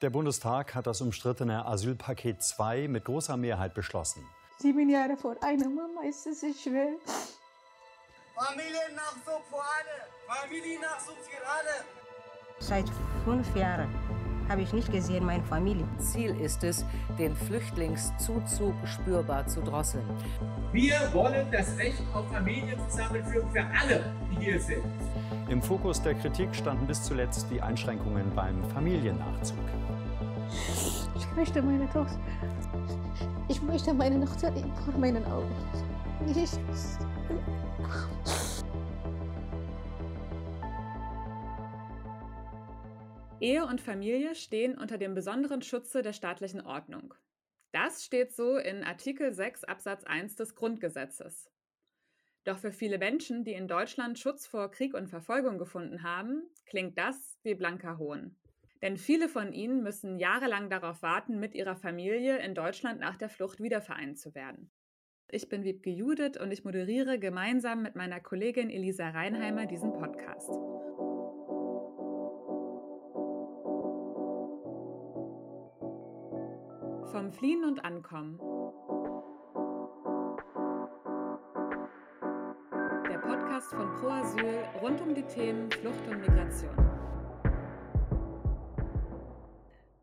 Der Bundestag hat das umstrittene Asylpaket 2 mit großer Mehrheit beschlossen. Sieben Jahre vor einer Mama ist es schwer. Familiennachzug für alle! Familiennachzug für alle! Seit fünf Jahren habe ich nicht gesehen meine Familie. Ziel ist es, den Flüchtlingszuzug spürbar zu drosseln. Wir wollen das Recht auf Familienzusammenführung für alle, die hier sind. Im Fokus der Kritik standen bis zuletzt die Einschränkungen beim Familiennachzug. Ich möchte meine Tochter. Ich möchte meine Tochter vor meinen Augen. Ich. Ehe und Familie stehen unter dem besonderen Schutze der staatlichen Ordnung. Das steht so in Artikel 6 Absatz 1 des Grundgesetzes. Doch für viele Menschen, die in Deutschland Schutz vor Krieg und Verfolgung gefunden haben, klingt das wie blanker Hohn. Denn viele von ihnen müssen jahrelang darauf warten, mit ihrer Familie in Deutschland nach der Flucht wiedervereint zu werden. Ich bin Wiebke Judith und ich moderiere gemeinsam mit meiner Kollegin Elisa Reinheimer diesen Podcast. Vom Fliehen und Ankommen. Der Podcast von Pro Asyl rund um die Themen Flucht und Migration.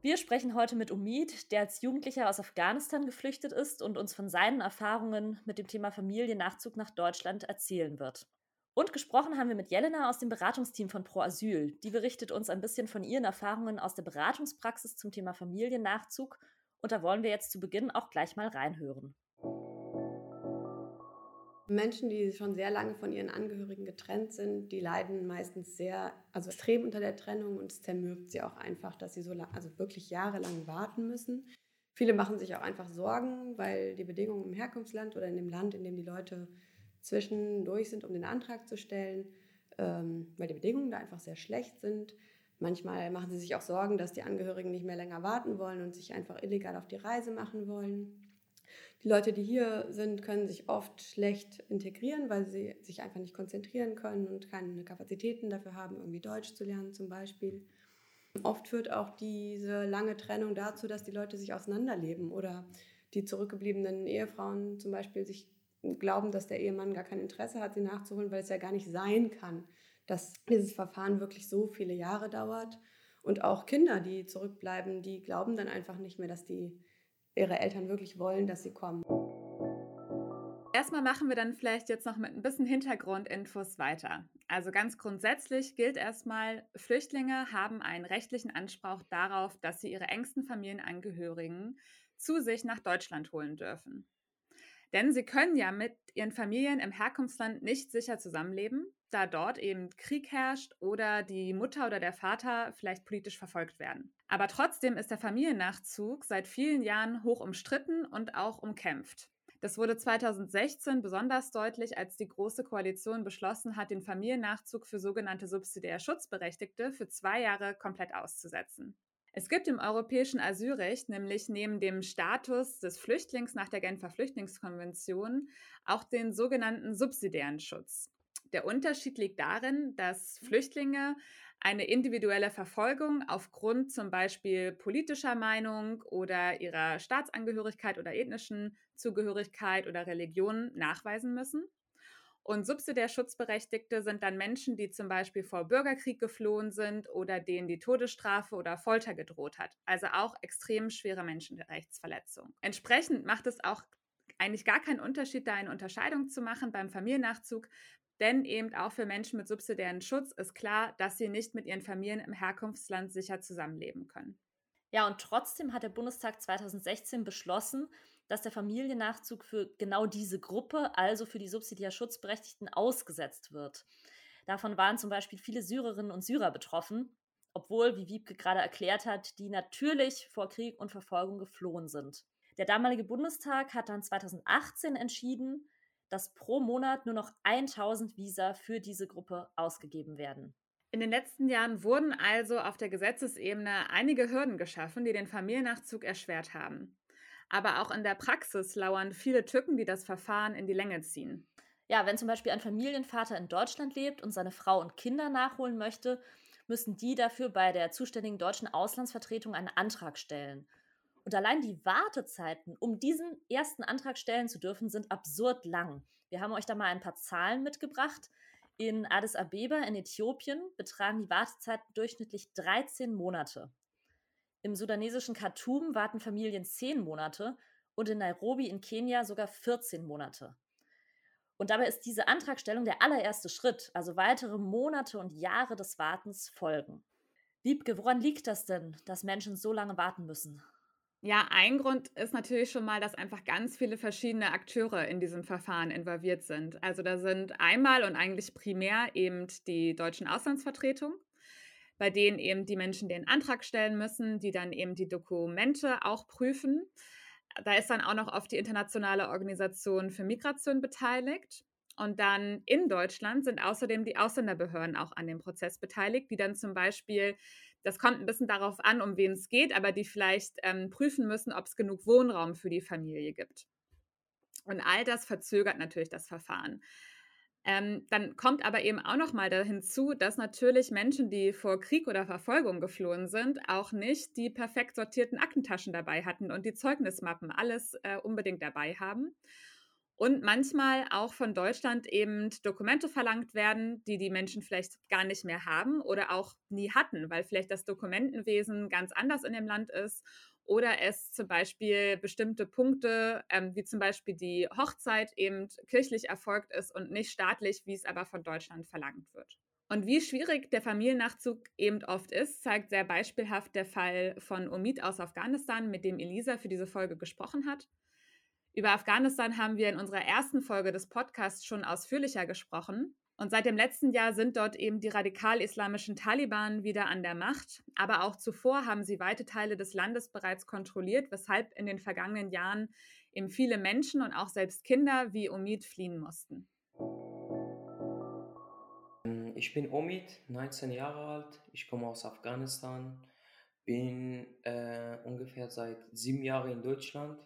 Wir sprechen heute mit Umid, der als Jugendlicher aus Afghanistan geflüchtet ist und uns von seinen Erfahrungen mit dem Thema Familiennachzug nach Deutschland erzählen wird. Und gesprochen haben wir mit Jelena aus dem Beratungsteam von Pro Asyl. Die berichtet uns ein bisschen von ihren Erfahrungen aus der Beratungspraxis zum Thema Familiennachzug und da wollen wir jetzt zu Beginn auch gleich mal reinhören. Menschen, die schon sehr lange von ihren Angehörigen getrennt sind, die leiden meistens sehr, also extrem unter der Trennung und es zermürbt sie auch einfach, dass sie so lang, also wirklich jahrelang warten müssen. Viele machen sich auch einfach Sorgen, weil die Bedingungen im Herkunftsland oder in dem Land, in dem die Leute zwischendurch sind, um den Antrag zu stellen, ähm, weil die Bedingungen da einfach sehr schlecht sind. Manchmal machen sie sich auch Sorgen, dass die Angehörigen nicht mehr länger warten wollen und sich einfach illegal auf die Reise machen wollen. Die Leute, die hier sind, können sich oft schlecht integrieren, weil sie sich einfach nicht konzentrieren können und keine Kapazitäten dafür haben, irgendwie Deutsch zu lernen zum Beispiel. Oft führt auch diese lange Trennung dazu, dass die Leute sich auseinanderleben oder die zurückgebliebenen Ehefrauen zum Beispiel sich glauben, dass der Ehemann gar kein Interesse hat, sie nachzuholen, weil es ja gar nicht sein kann, dass dieses Verfahren wirklich so viele Jahre dauert. Und auch Kinder, die zurückbleiben, die glauben dann einfach nicht mehr, dass die ihre Eltern wirklich wollen, dass sie kommen. Erstmal machen wir dann vielleicht jetzt noch mit ein bisschen Hintergrundinfos weiter. Also ganz grundsätzlich gilt erstmal, Flüchtlinge haben einen rechtlichen Anspruch darauf, dass sie ihre engsten Familienangehörigen zu sich nach Deutschland holen dürfen. Denn sie können ja mit ihren Familien im Herkunftsland nicht sicher zusammenleben, da dort eben Krieg herrscht oder die Mutter oder der Vater vielleicht politisch verfolgt werden. Aber trotzdem ist der Familiennachzug seit vielen Jahren hoch umstritten und auch umkämpft. Das wurde 2016 besonders deutlich, als die Große Koalition beschlossen hat, den Familiennachzug für sogenannte subsidiär Schutzberechtigte für zwei Jahre komplett auszusetzen. Es gibt im europäischen Asylrecht nämlich neben dem Status des Flüchtlings nach der Genfer Flüchtlingskonvention auch den sogenannten subsidiären Schutz. Der Unterschied liegt darin, dass Flüchtlinge eine individuelle Verfolgung aufgrund zum Beispiel politischer Meinung oder ihrer Staatsangehörigkeit oder ethnischen Zugehörigkeit oder Religion nachweisen müssen. Und subsidiär Schutzberechtigte sind dann Menschen, die zum Beispiel vor Bürgerkrieg geflohen sind oder denen die Todesstrafe oder Folter gedroht hat. Also auch extrem schwere Menschenrechtsverletzungen. Entsprechend macht es auch eigentlich gar keinen Unterschied, da eine Unterscheidung zu machen beim Familiennachzug, denn eben auch für Menschen mit subsidiären Schutz ist klar, dass sie nicht mit ihren Familien im Herkunftsland sicher zusammenleben können. Ja, und trotzdem hat der Bundestag 2016 beschlossen, dass der Familiennachzug für genau diese Gruppe, also für die subsidiär Schutzberechtigten, ausgesetzt wird. Davon waren zum Beispiel viele Syrerinnen und Syrer betroffen, obwohl, wie Wiebke gerade erklärt hat, die natürlich vor Krieg und Verfolgung geflohen sind. Der damalige Bundestag hat dann 2018 entschieden, dass pro Monat nur noch 1000 Visa für diese Gruppe ausgegeben werden. In den letzten Jahren wurden also auf der Gesetzesebene einige Hürden geschaffen, die den Familiennachzug erschwert haben. Aber auch in der Praxis lauern viele Tücken, die das Verfahren in die Länge ziehen. Ja, wenn zum Beispiel ein Familienvater in Deutschland lebt und seine Frau und Kinder nachholen möchte, müssen die dafür bei der zuständigen deutschen Auslandsvertretung einen Antrag stellen. Und allein die Wartezeiten, um diesen ersten Antrag stellen zu dürfen, sind absurd lang. Wir haben euch da mal ein paar Zahlen mitgebracht. In Addis Abeba in Äthiopien betragen die Wartezeiten durchschnittlich 13 Monate. Im sudanesischen Khartoum warten Familien 10 Monate und in Nairobi in Kenia sogar 14 Monate. Und dabei ist diese Antragstellung der allererste Schritt, also weitere Monate und Jahre des Wartens folgen. Wiebke, woran liegt das denn, dass Menschen so lange warten müssen? Ja, ein Grund ist natürlich schon mal, dass einfach ganz viele verschiedene Akteure in diesem Verfahren involviert sind. Also da sind einmal und eigentlich primär eben die deutschen Auslandsvertretungen, bei denen eben die Menschen den Antrag stellen müssen, die dann eben die Dokumente auch prüfen. Da ist dann auch noch oft die Internationale Organisation für Migration beteiligt. Und dann in Deutschland sind außerdem die Ausländerbehörden auch an dem Prozess beteiligt, die dann zum Beispiel, das kommt ein bisschen darauf an, um wen es geht, aber die vielleicht ähm, prüfen müssen, ob es genug Wohnraum für die Familie gibt. Und all das verzögert natürlich das Verfahren. Ähm, dann kommt aber eben auch noch mal hinzu, dass natürlich Menschen, die vor Krieg oder Verfolgung geflohen sind, auch nicht die perfekt sortierten Aktentaschen dabei hatten und die Zeugnismappen alles äh, unbedingt dabei haben. Und manchmal auch von Deutschland eben Dokumente verlangt werden, die die Menschen vielleicht gar nicht mehr haben oder auch nie hatten, weil vielleicht das Dokumentenwesen ganz anders in dem Land ist oder es zum Beispiel bestimmte Punkte, ähm, wie zum Beispiel die Hochzeit, eben kirchlich erfolgt ist und nicht staatlich, wie es aber von Deutschland verlangt wird. Und wie schwierig der Familiennachzug eben oft ist, zeigt sehr beispielhaft der Fall von Omid aus Afghanistan, mit dem Elisa für diese Folge gesprochen hat. Über Afghanistan haben wir in unserer ersten Folge des Podcasts schon ausführlicher gesprochen. Und seit dem letzten Jahr sind dort eben die radikal-islamischen Taliban wieder an der Macht. Aber auch zuvor haben sie weite Teile des Landes bereits kontrolliert, weshalb in den vergangenen Jahren eben viele Menschen und auch selbst Kinder wie Omid fliehen mussten. Ich bin Omid, 19 Jahre alt. Ich komme aus Afghanistan. Bin äh, ungefähr seit sieben Jahren in Deutschland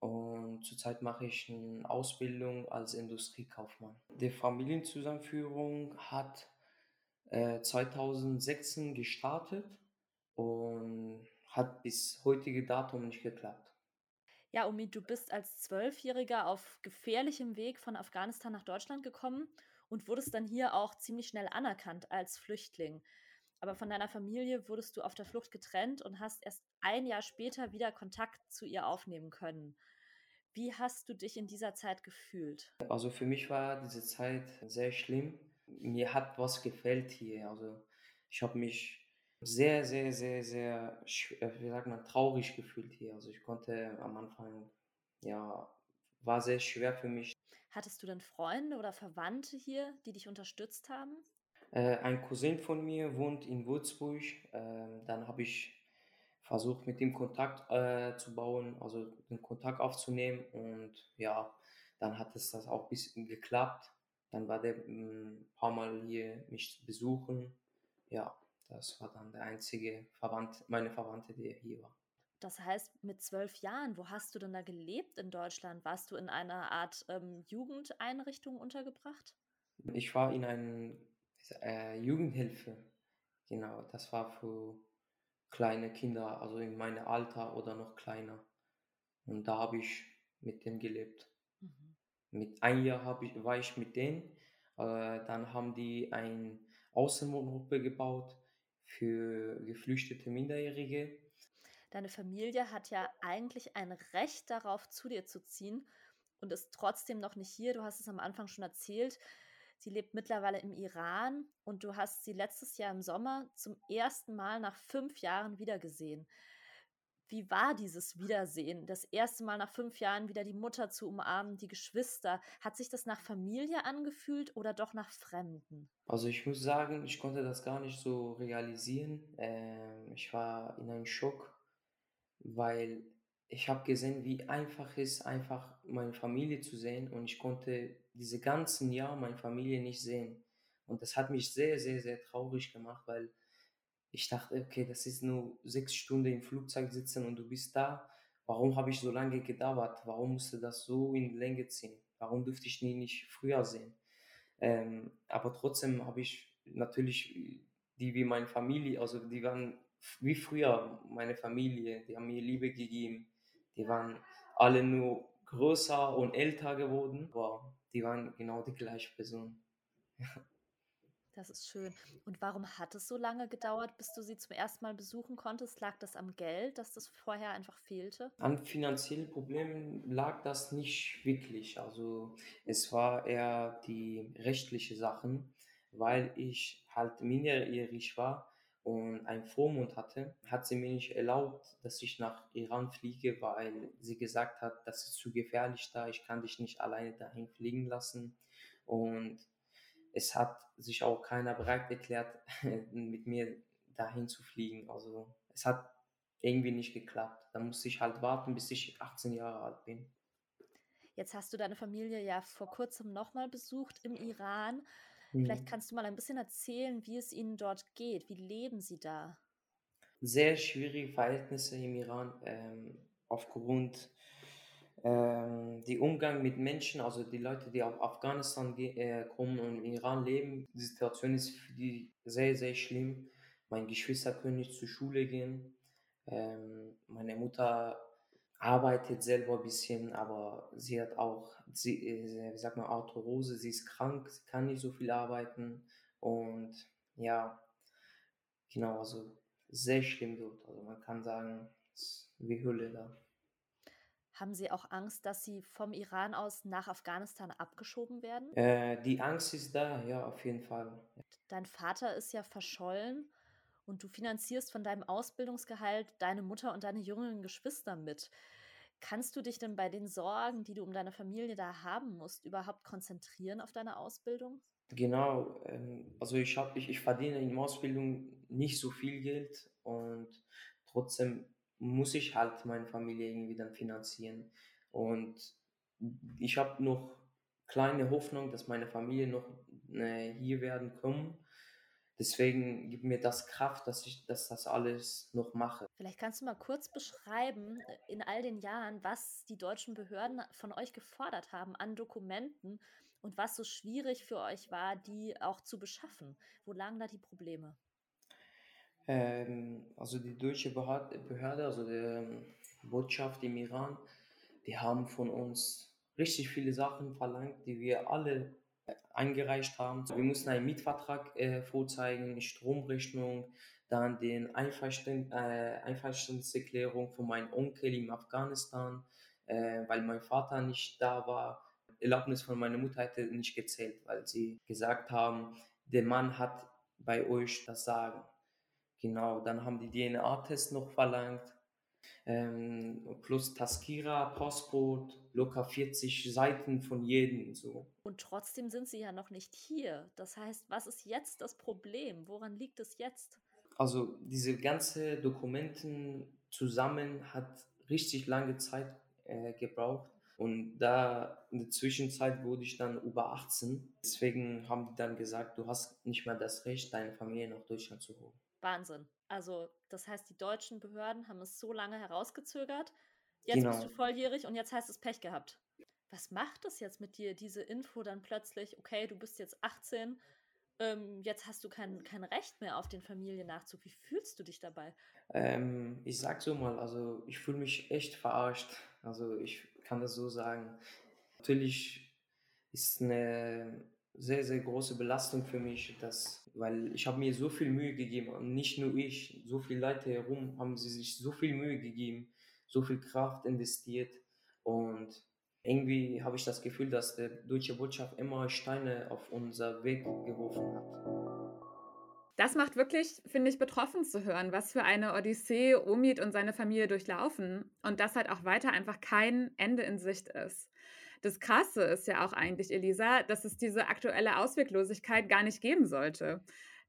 und zurzeit mache ich eine Ausbildung als Industriekaufmann. Die Familienzusammenführung hat äh, 2016 gestartet und hat bis heutige Datum nicht geklappt. Ja, Omi, du bist als Zwölfjähriger auf gefährlichem Weg von Afghanistan nach Deutschland gekommen und wurdest dann hier auch ziemlich schnell anerkannt als Flüchtling. Aber von deiner Familie wurdest du auf der Flucht getrennt und hast erst ein Jahr später wieder Kontakt zu ihr aufnehmen können. Wie hast du dich in dieser Zeit gefühlt? Also für mich war diese Zeit sehr schlimm. Mir hat was gefällt hier. Also ich habe mich sehr, sehr, sehr, sehr, äh, wie sagt man, traurig gefühlt hier. Also ich konnte am Anfang, ja, war sehr schwer für mich. Hattest du denn Freunde oder Verwandte hier, die dich unterstützt haben? Äh, ein Cousin von mir wohnt in Würzburg. Äh, dann habe ich versucht, mit ihm Kontakt äh, zu bauen, also den Kontakt aufzunehmen. Und ja, dann hat es das auch ein bisschen geklappt. Dann war der ein mm, paar Mal hier mich besuchen. Ja, das war dann der einzige Verwandte, meine Verwandte, die hier war. Das heißt, mit zwölf Jahren, wo hast du denn da gelebt in Deutschland? Warst du in einer Art ähm, Jugendeinrichtung untergebracht? Ich war in einer äh, Jugendhilfe. Genau, das war für kleine Kinder, also in meinem Alter oder noch kleiner. Und da habe ich mit denen gelebt. Mhm. Mit ein Jahr ich, war ich mit denen. Äh, dann haben die eine Außenwohngruppe gebaut für geflüchtete Minderjährige. Deine Familie hat ja eigentlich ein Recht darauf, zu dir zu ziehen und ist trotzdem noch nicht hier. Du hast es am Anfang schon erzählt. Sie lebt mittlerweile im Iran und du hast sie letztes Jahr im Sommer zum ersten Mal nach fünf Jahren wiedergesehen. Wie war dieses Wiedersehen? Das erste Mal nach fünf Jahren wieder die Mutter zu umarmen, die Geschwister. Hat sich das nach Familie angefühlt oder doch nach Fremden? Also ich muss sagen, ich konnte das gar nicht so realisieren. Ähm, ich war in einem Schock, weil ich habe gesehen, wie einfach es ist, einfach meine Familie zu sehen und ich konnte diese ganzen Jahre meine Familie nicht sehen. Und das hat mich sehr, sehr, sehr traurig gemacht, weil ich dachte, okay, das ist nur sechs Stunden im Flugzeug sitzen und du bist da. Warum habe ich so lange gedauert? Warum musste das so in Länge ziehen? Warum dürfte ich nie nicht früher sehen? Ähm, aber trotzdem habe ich natürlich die wie meine Familie, also die waren wie früher meine Familie, die haben mir Liebe gegeben. Die waren alle nur größer und älter geworden, aber die waren genau die gleiche Person. Das ist schön. Und warum hat es so lange gedauert, bis du sie zum ersten Mal besuchen konntest? Lag das am Geld, dass das vorher einfach fehlte? An finanziellen Problemen lag das nicht wirklich. Also es war eher die rechtliche Sachen, weil ich halt minderjährig war und einen Vormund hatte, hat sie mir nicht erlaubt, dass ich nach Iran fliege, weil sie gesagt hat, das ist zu gefährlich da, ich kann dich nicht alleine dahin fliegen lassen. Und es hat sich auch keiner bereit erklärt, mit mir dahin zu fliegen. Also es hat irgendwie nicht geklappt. Da musste ich halt warten, bis ich 18 Jahre alt bin. Jetzt hast du deine Familie ja vor kurzem nochmal besucht im Iran. Vielleicht Mhm. kannst du mal ein bisschen erzählen, wie es ihnen dort geht. Wie leben sie da? Sehr schwierige Verhältnisse im Iran ähm, aufgrund ähm, die Umgang mit Menschen, also die Leute, die auf Afghanistan äh, kommen und im Iran leben. Die Situation ist für die sehr, sehr schlimm. Meine Geschwister können nicht zur Schule gehen. Ähm, meine Mutter arbeitet selber ein bisschen, aber sie hat auch, sie, äh, wie sagt man, Arthrose, sie ist krank, sie kann nicht so viel arbeiten und ja, genau, also sehr schlimm dort. Also man kann sagen, es ist wie Hölle da. Haben sie auch Angst, dass sie vom Iran aus nach Afghanistan abgeschoben werden? Äh, die Angst ist da, ja, auf jeden Fall. Dein Vater ist ja verschollen und du finanzierst von deinem Ausbildungsgehalt deine Mutter und deine jüngeren Geschwister mit. Kannst du dich denn bei den Sorgen, die du um deine Familie da haben musst, überhaupt konzentrieren auf deine Ausbildung? Genau, ähm, also ich habe, ich, ich verdiene in der Ausbildung nicht so viel Geld und trotzdem muss ich halt meine Familie irgendwie dann finanzieren. Und ich habe noch kleine Hoffnung, dass meine Familie noch äh, hier werden kommen. Deswegen gibt mir das Kraft, dass ich dass das alles noch mache. Vielleicht kannst du mal kurz beschreiben, äh, in all den Jahren, was die deutschen Behörden von euch gefordert haben an Dokumenten und was so schwierig für euch war, die auch zu beschaffen. Wo lagen da die Probleme? Ähm, also die deutsche Behörde, also die ähm, Botschaft im Iran, die haben von uns richtig viele Sachen verlangt, die wir alle eingereicht haben. Wir mussten einen Mietvertrag äh, vorzeigen, Stromrechnung, dann den Einverständ, äh, Einverständniserklärung von meinem Onkel in Afghanistan, äh, weil mein Vater nicht da war. Erlaubnis von meiner Mutter hätte nicht gezählt, weil sie gesagt haben, der Mann hat bei euch das Sagen. Genau, dann haben die DNA-Test noch verlangt. Ähm, plus Taskira, Postboot, locker 40 Seiten von jedem. So. Und trotzdem sind sie ja noch nicht hier. Das heißt, was ist jetzt das Problem? Woran liegt es jetzt? Also diese ganze Dokumenten zusammen hat richtig lange Zeit äh, gebraucht. Und da in der Zwischenzeit wurde ich dann über 18. Deswegen haben die dann gesagt, du hast nicht mehr das Recht, deine Familie nach Deutschland zu holen. Wahnsinn. Also, das heißt, die deutschen Behörden haben es so lange herausgezögert. Jetzt bist du Genau. volljährig und jetzt heißt es Pech gehabt. Was macht das jetzt mit dir, diese Info dann plötzlich, okay, du bist jetzt 18, ähm, jetzt hast du kein, kein Recht mehr auf den Familiennachzug. Wie fühlst du dich dabei? Ähm, ich sag so mal, also ich fühle mich echt verarscht. Also ich kann das so sagen. Natürlich ist eine sehr, sehr große Belastung für mich, dass, weil ich habe mir so viel Mühe gegeben und nicht nur ich, so viele Leute herum haben sie sich so viel Mühe gegeben, so viel Kraft investiert und irgendwie habe ich das Gefühl, dass der deutsche Botschaft immer Steine auf unser Weg geworfen hat. Das macht wirklich, finde ich, betroffen zu hören, was für eine Odyssee Omid und seine Familie durchlaufen und dass halt auch weiter einfach kein Ende in Sicht ist. Das Krasse ist ja auch eigentlich, Elisa, dass es diese aktuelle Ausweglosigkeit gar nicht geben sollte.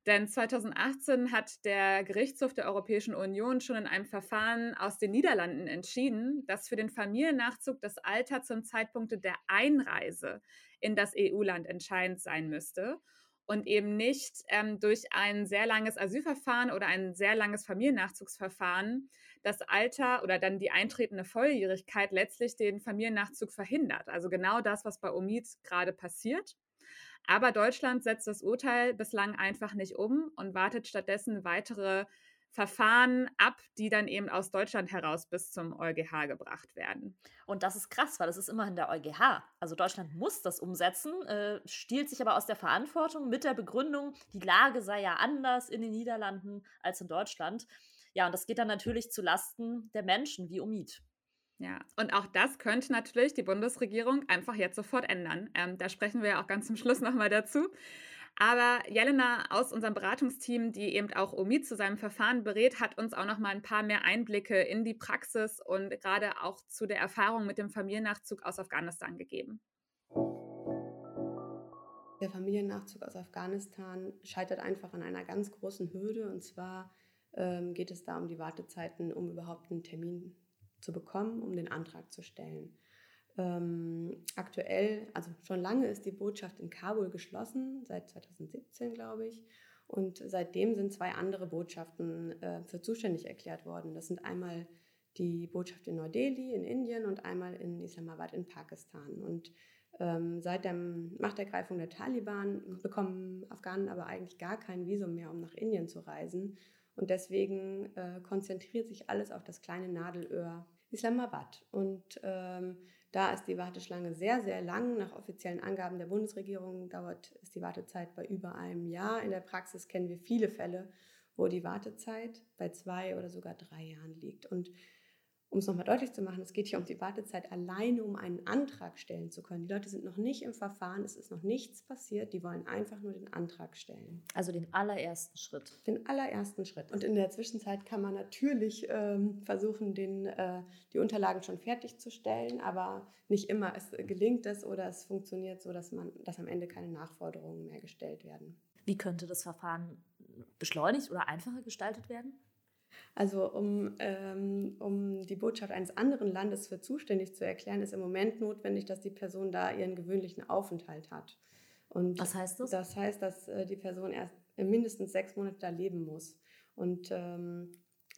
Denn 2018 hat der Gerichtshof der Europäischen Union schon in einem Verfahren aus den Niederlanden entschieden, dass für den Familiennachzug das Alter zum Zeitpunkt der Einreise in das EU-Land entscheidend sein müsste und eben nicht ähm, durch ein sehr langes Asylverfahren oder ein sehr langes Familiennachzugsverfahren das Alter oder dann die eintretende Volljährigkeit letztlich den Familiennachzug verhindert. Also genau das, was bei Omid gerade passiert. Aber Deutschland setzt das Urteil bislang einfach nicht um und wartet stattdessen weitere Verfahren ab, die dann eben aus Deutschland heraus bis zum EuGH gebracht werden. Und das ist krass, weil das ist immerhin der EuGH. Also Deutschland muss das umsetzen, äh, stiehlt sich aber aus der Verantwortung mit der Begründung, die Lage sei ja anders in den Niederlanden als in Deutschland. Ja, und das geht dann natürlich zu Lasten der Menschen wie Omid. Ja, und auch das könnte natürlich die Bundesregierung einfach jetzt sofort ändern. Ähm, da sprechen wir ja auch ganz zum Schluss nochmal dazu. Aber Jelena aus unserem Beratungsteam, die eben auch Omid zu seinem Verfahren berät, hat uns auch noch mal ein paar mehr Einblicke in die Praxis und gerade auch zu der Erfahrung mit dem Familiennachzug aus Afghanistan gegeben. Der Familiennachzug aus Afghanistan scheitert einfach an einer ganz großen Hürde. Und zwar ähm, geht es da um die Wartezeiten, um überhaupt einen Termin zu bekommen, um den Antrag zu stellen. Ähm, aktuell, also schon lange ist die Botschaft in Kabul geschlossen, seit 2017 glaube ich. Und seitdem sind zwei andere Botschaften äh, für zuständig erklärt worden. Das sind einmal die Botschaft in Neu-Delhi in Indien und einmal in Islamabad in Pakistan. Und ähm, seit der Machtergreifung der Taliban bekommen Afghanen aber eigentlich gar kein Visum mehr, um nach Indien zu reisen. Und deswegen äh, konzentriert sich alles auf das kleine Nadelöhr Islamabad. Und ähm, da ist die Warteschlange sehr, sehr lang. Nach offiziellen Angaben der Bundesregierung dauert ist die Wartezeit bei über einem Jahr. In der Praxis kennen wir viele Fälle, wo die Wartezeit bei zwei oder sogar drei Jahren liegt. Und um es nochmal deutlich zu machen, es geht hier um die Wartezeit alleine, um einen Antrag stellen zu können. Die Leute sind noch nicht im Verfahren, es ist noch nichts passiert, die wollen einfach nur den Antrag stellen. Also den allerersten Schritt. Den allerersten Schritt. Und in der Zwischenzeit kann man natürlich ähm, versuchen, den, äh, die Unterlagen schon fertigzustellen, aber nicht immer es gelingt es oder es funktioniert so, dass, man, dass am Ende keine Nachforderungen mehr gestellt werden. Wie könnte das Verfahren beschleunigt oder einfacher gestaltet werden? Also um, ähm, um die Botschaft eines anderen Landes für zuständig zu erklären, ist im Moment notwendig, dass die Person da ihren gewöhnlichen Aufenthalt hat. Und Was heißt das? Das heißt, dass äh, die Person erst mindestens sechs Monate da leben muss. Und ähm,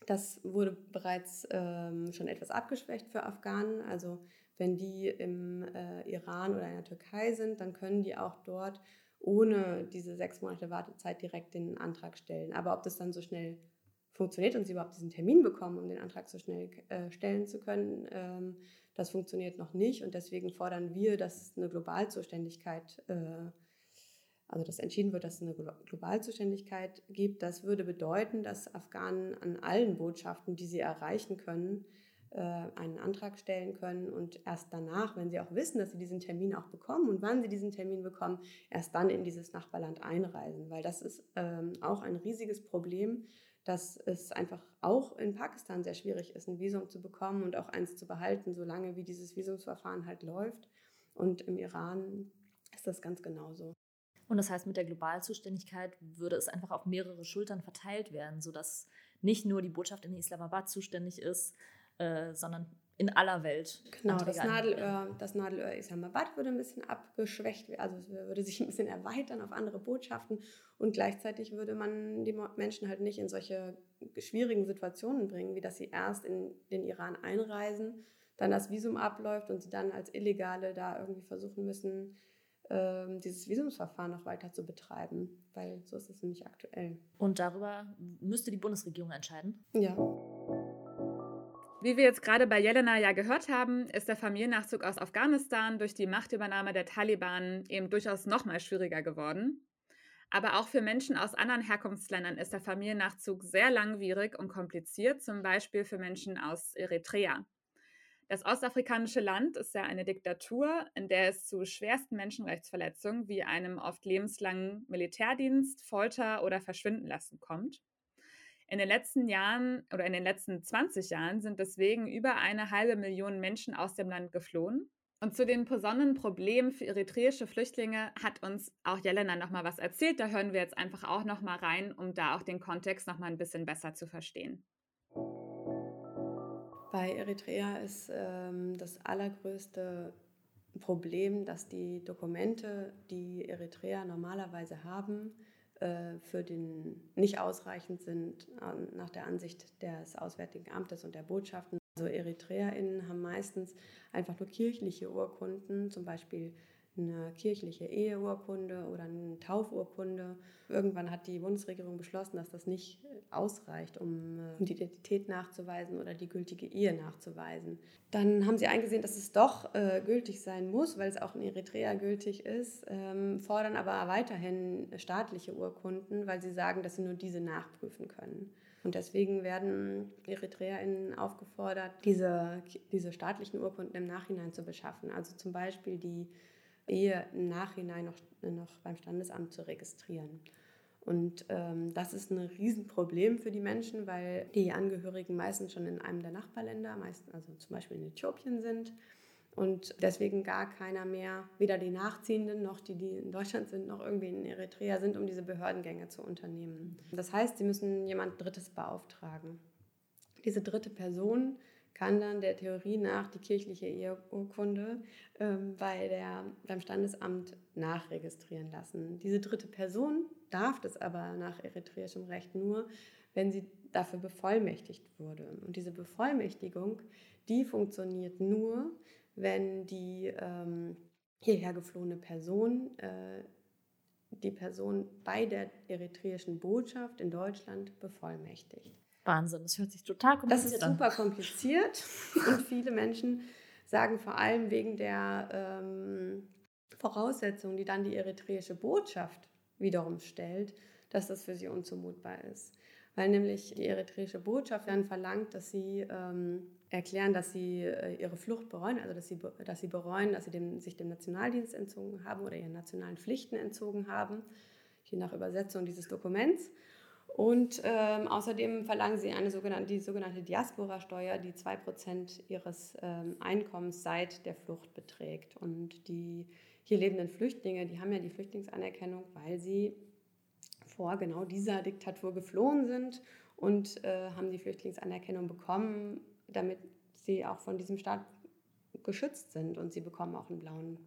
das wurde bereits ähm, schon etwas abgeschwächt für Afghanen. Also wenn die im äh, Iran oder in der Türkei sind, dann können die auch dort ohne diese sechs Monate Wartezeit direkt den Antrag stellen. Aber ob das dann so schnell funktioniert und sie überhaupt diesen Termin bekommen, um den Antrag so schnell äh, stellen zu können, ähm, das funktioniert noch nicht. Und deswegen fordern wir, dass es eine Globalzuständigkeit, äh, also dass entschieden wird, dass es eine Globalzuständigkeit gibt. Das würde bedeuten, dass Afghanen an allen Botschaften, die sie erreichen können, äh, einen Antrag stellen können und erst danach, wenn sie auch wissen, dass sie diesen Termin auch bekommen und wann sie diesen Termin bekommen, erst dann in dieses Nachbarland einreisen. Weil das ist ähm, auch ein riesiges Problem, dass es einfach auch in Pakistan sehr schwierig ist, ein Visum zu bekommen und auch eins zu behalten, solange wie dieses Visumsverfahren halt läuft. Und im Iran ist das ganz genauso. Und das heißt, mit der Globalzuständigkeit würde es einfach auf mehrere Schultern verteilt werden, sodass nicht nur die Botschaft in Islamabad zuständig ist, äh, sondern in aller Welt. Genau, das Nadelöhr, das Nadelöhr Islamabad würde ein bisschen abgeschwächt, also würde sich ein bisschen erweitern auf andere Botschaften und gleichzeitig würde man die Menschen halt nicht in solche schwierigen Situationen bringen, wie dass sie erst in den Iran einreisen, dann das Visum abläuft und sie dann als Illegale da irgendwie versuchen müssen, ähm, dieses Visumsverfahren noch weiter zu betreiben, weil so ist es nämlich aktuell. Und darüber müsste die Bundesregierung entscheiden? Ja. Wie wir jetzt gerade bei Jelena ja gehört haben, ist der Familiennachzug aus Afghanistan durch die Machtübernahme der Taliban eben durchaus noch mal schwieriger geworden. Aber auch für Menschen aus anderen Herkunftsländern ist der Familiennachzug sehr langwierig und kompliziert, zum Beispiel für Menschen aus Eritrea. Das ostafrikanische Land ist ja eine Diktatur, in der es zu schwersten Menschenrechtsverletzungen wie einem oft lebenslangen Militärdienst, Folter oder Verschwindenlassen kommt. In den letzten Jahren oder in den letzten 20 Jahren sind deswegen über eine halbe Million Menschen aus dem Land geflohen. Und zu den besonderen Problemen für eritreische Flüchtlinge hat uns auch Jelena nochmal was erzählt. Da hören wir jetzt einfach auch nochmal rein, um da auch den Kontext nochmal ein bisschen besser zu verstehen. Bei Eritrea ist ähm, das allergrößte Problem, dass die Dokumente, die Eritrea normalerweise haben, für den nicht ausreichend sind äh, nach der Ansicht des Auswärtigen Amtes und der Botschaften. Also EritreerInnen haben meistens einfach nur kirchliche Urkunden, zum Beispiel eine kirchliche Eheurkunde oder eine Taufurkunde. Irgendwann hat die Bundesregierung beschlossen, dass das nicht ausreicht, um äh, die Identität nachzuweisen oder die gültige Ehe nachzuweisen. Dann haben sie eingesehen, dass es doch äh, gültig sein muss, weil es auch in Eritrea gültig ist, ähm, fordern aber weiterhin staatliche Urkunden, weil sie sagen, dass sie nur diese nachprüfen können. Und deswegen werden EritreerInnen aufgefordert, diese, diese staatlichen Urkunden im Nachhinein zu beschaffen. Also zum Beispiel die Ehe im Nachhinein noch, noch beim Standesamt zu registrieren. Und ähm, das ist ein Riesenproblem für die Menschen, weil die Angehörigen meistens schon in einem der Nachbarländer, meistens, also zum Beispiel in Äthiopien sind und deswegen gar keiner mehr, weder die Nachziehenden noch die, die in Deutschland sind, noch irgendwie in Eritrea sind, um diese Behördengänge zu unternehmen. Das heißt, sie müssen jemand Drittes beauftragen. Diese dritte Person kann dann der Theorie nach die kirchliche Eheurkunde ähm, bei der, beim Standesamt nachregistrieren lassen. Diese dritte Person darf das aber nach eritreischem Recht nur, wenn sie dafür bevollmächtigt wurde. Und diese Bevollmächtigung, die funktioniert nur, wenn die ähm, hierher geflohene Person äh, die Person bei der eritreischen Botschaft in Deutschland bevollmächtigt. Wahnsinn, das hört sich total kompliziert an. Das ist super kompliziert und viele Menschen sagen vor allem wegen der ähm, Voraussetzungen, die dann die eritreische Botschaft wiederum stellt, dass das für sie unzumutbar ist. Weil nämlich die eritreische Botschaft dann verlangt, dass sie ähm, erklären, dass sie äh, ihre Flucht bereuen, also dass sie, dass sie bereuen, dass sie dem, sich dem Nationaldienst entzogen haben oder ihren nationalen Pflichten entzogen haben, je nach Übersetzung dieses Dokuments. Und ähm, außerdem verlangen sie eine sogenannte, die sogenannte Diaspora-Steuer, die 2% ihres ähm, Einkommens seit der Flucht beträgt. Und die hier lebenden Flüchtlinge, die haben ja die Flüchtlingsanerkennung, weil sie vor genau dieser Diktatur geflohen sind und äh, haben die Flüchtlingsanerkennung bekommen, damit sie auch von diesem Staat geschützt sind. Und sie bekommen auch einen blauen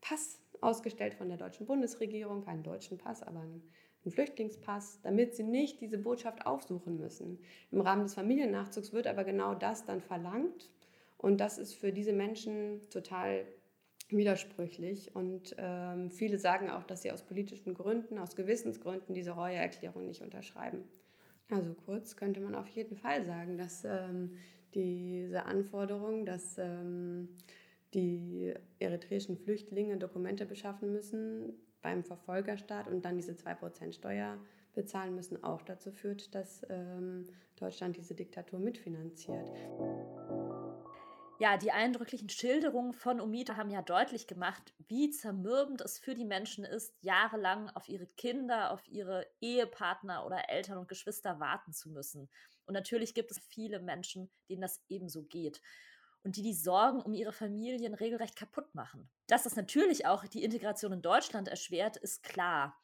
Pass ausgestellt von der deutschen Bundesregierung, keinen deutschen Pass, aber einen einen Flüchtlingspass, damit sie nicht diese Botschaft aufsuchen müssen. Im Rahmen des Familiennachzugs wird aber genau das dann verlangt und das ist für diese Menschen total widersprüchlich und ähm, viele sagen auch, dass sie aus politischen Gründen, aus Gewissensgründen diese Reueerklärung nicht unterschreiben. Also kurz könnte man auf jeden Fall sagen, dass ähm, diese Anforderung, dass ähm, die eritreischen Flüchtlinge Dokumente beschaffen müssen, beim Verfolgerstaat und dann diese 2% Steuer bezahlen müssen, auch dazu führt, dass ähm, Deutschland diese Diktatur mitfinanziert. Ja, die eindrücklichen Schilderungen von Umita haben ja deutlich gemacht, wie zermürbend es für die Menschen ist, jahrelang auf ihre Kinder, auf ihre Ehepartner oder Eltern und Geschwister warten zu müssen. Und natürlich gibt es viele Menschen, denen das ebenso geht und die die Sorgen um ihre Familien regelrecht kaputt machen. Dass das natürlich auch die Integration in Deutschland erschwert, ist klar.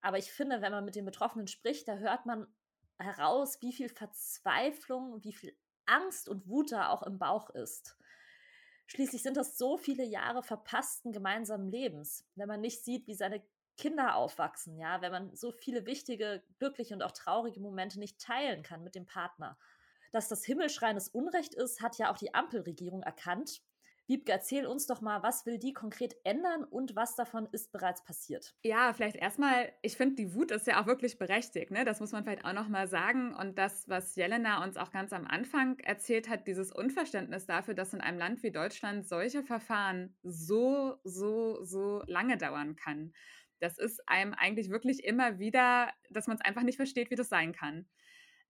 Aber ich finde, wenn man mit den Betroffenen spricht, da hört man heraus, wie viel Verzweiflung, wie viel Angst und Wut da auch im Bauch ist. Schließlich sind das so viele Jahre verpassten gemeinsamen Lebens, wenn man nicht sieht, wie seine Kinder aufwachsen, ja, wenn man so viele wichtige, glückliche und auch traurige Momente nicht teilen kann mit dem Partner dass das himmelschreiendes Unrecht ist, hat ja auch die Ampelregierung erkannt. Wiebke, erzähl uns doch mal, was will die konkret ändern und was davon ist bereits passiert? Ja, vielleicht erstmal, ich finde, die Wut ist ja auch wirklich berechtigt. Ne? Das muss man vielleicht auch nochmal sagen. Und das, was Jelena uns auch ganz am Anfang erzählt hat, dieses Unverständnis dafür, dass in einem Land wie Deutschland solche Verfahren so, so, so lange dauern kann. Das ist einem eigentlich wirklich immer wieder, dass man es einfach nicht versteht, wie das sein kann.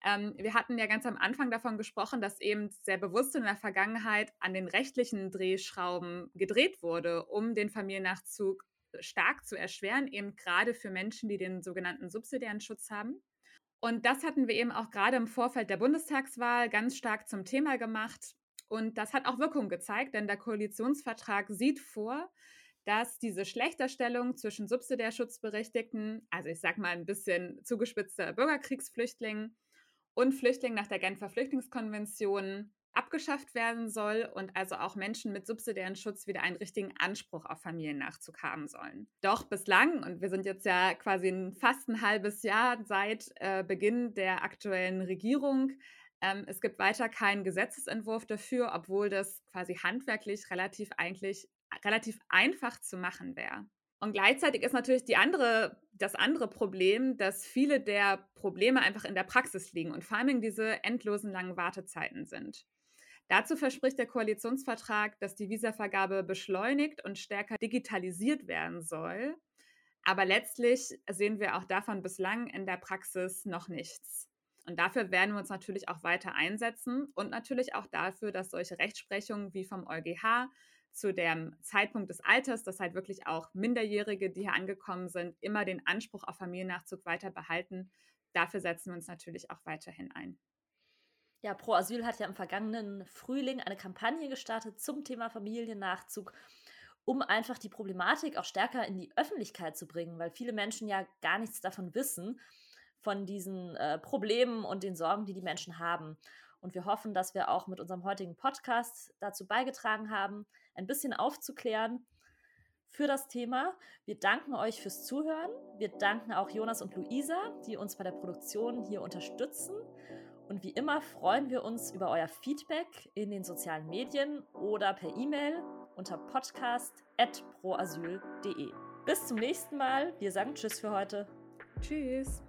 Ähm, wir hatten ja ganz am Anfang davon gesprochen, dass eben sehr bewusst in der Vergangenheit an den rechtlichen Drehschrauben gedreht wurde, um den Familiennachzug stark zu erschweren, eben gerade für Menschen, die den sogenannten subsidiären Schutz haben. Und das hatten wir eben auch gerade im Vorfeld der Bundestagswahl ganz stark zum Thema gemacht. Und das hat auch Wirkung gezeigt, denn der Koalitionsvertrag sieht vor, dass diese Schlechterstellung zwischen Subsidiärschutzberechtigten, also ich sage mal ein bisschen zugespitzter Bürgerkriegsflüchtlingen, und Flüchtlingen nach der Genfer Flüchtlingskonvention abgeschafft werden soll und also auch Menschen mit subsidiären Schutz wieder einen richtigen Anspruch auf Familiennachzug haben sollen. Doch bislang, und wir sind jetzt ja quasi fast ein halbes Jahr seit äh, Beginn der aktuellen Regierung, ähm, es gibt weiter keinen Gesetzesentwurf dafür, obwohl das quasi handwerklich relativ eigentlich relativ einfach zu machen wäre. Und gleichzeitig ist natürlich die andere, das andere Problem, dass viele der Probleme einfach in der Praxis liegen und vor allem diese endlosen langen Wartezeiten sind. Dazu verspricht der Koalitionsvertrag, dass die Visavergabe beschleunigt und stärker digitalisiert werden soll. Aber letztlich sehen wir auch davon bislang in der Praxis noch nichts. Und dafür werden wir uns natürlich auch weiter einsetzen und natürlich auch dafür, dass solche Rechtsprechungen wie vom EuGH zu dem Zeitpunkt des Alters, dass halt wirklich auch Minderjährige, die hier angekommen sind, immer den Anspruch auf Familiennachzug weiter behalten. Dafür setzen wir uns natürlich auch weiterhin ein. Ja, Pro Asyl hat ja im vergangenen Frühling eine Kampagne gestartet zum Thema Familiennachzug, um einfach die Problematik auch stärker in die Öffentlichkeit zu bringen, weil viele Menschen ja gar nichts davon wissen, von diesen äh, Problemen und den Sorgen, die die Menschen haben. Und wir hoffen, dass wir auch mit unserem heutigen Podcast dazu beigetragen haben, ein bisschen aufzuklären für das Thema. Wir danken euch fürs Zuhören. Wir danken auch Jonas und Luisa, die uns bei der Produktion hier unterstützen. Und wie immer freuen wir uns über euer Feedback in den sozialen Medien oder per E-Mail unter podcast.proasyl.de. Bis zum nächsten Mal. Wir sagen Tschüss für heute. Tschüss.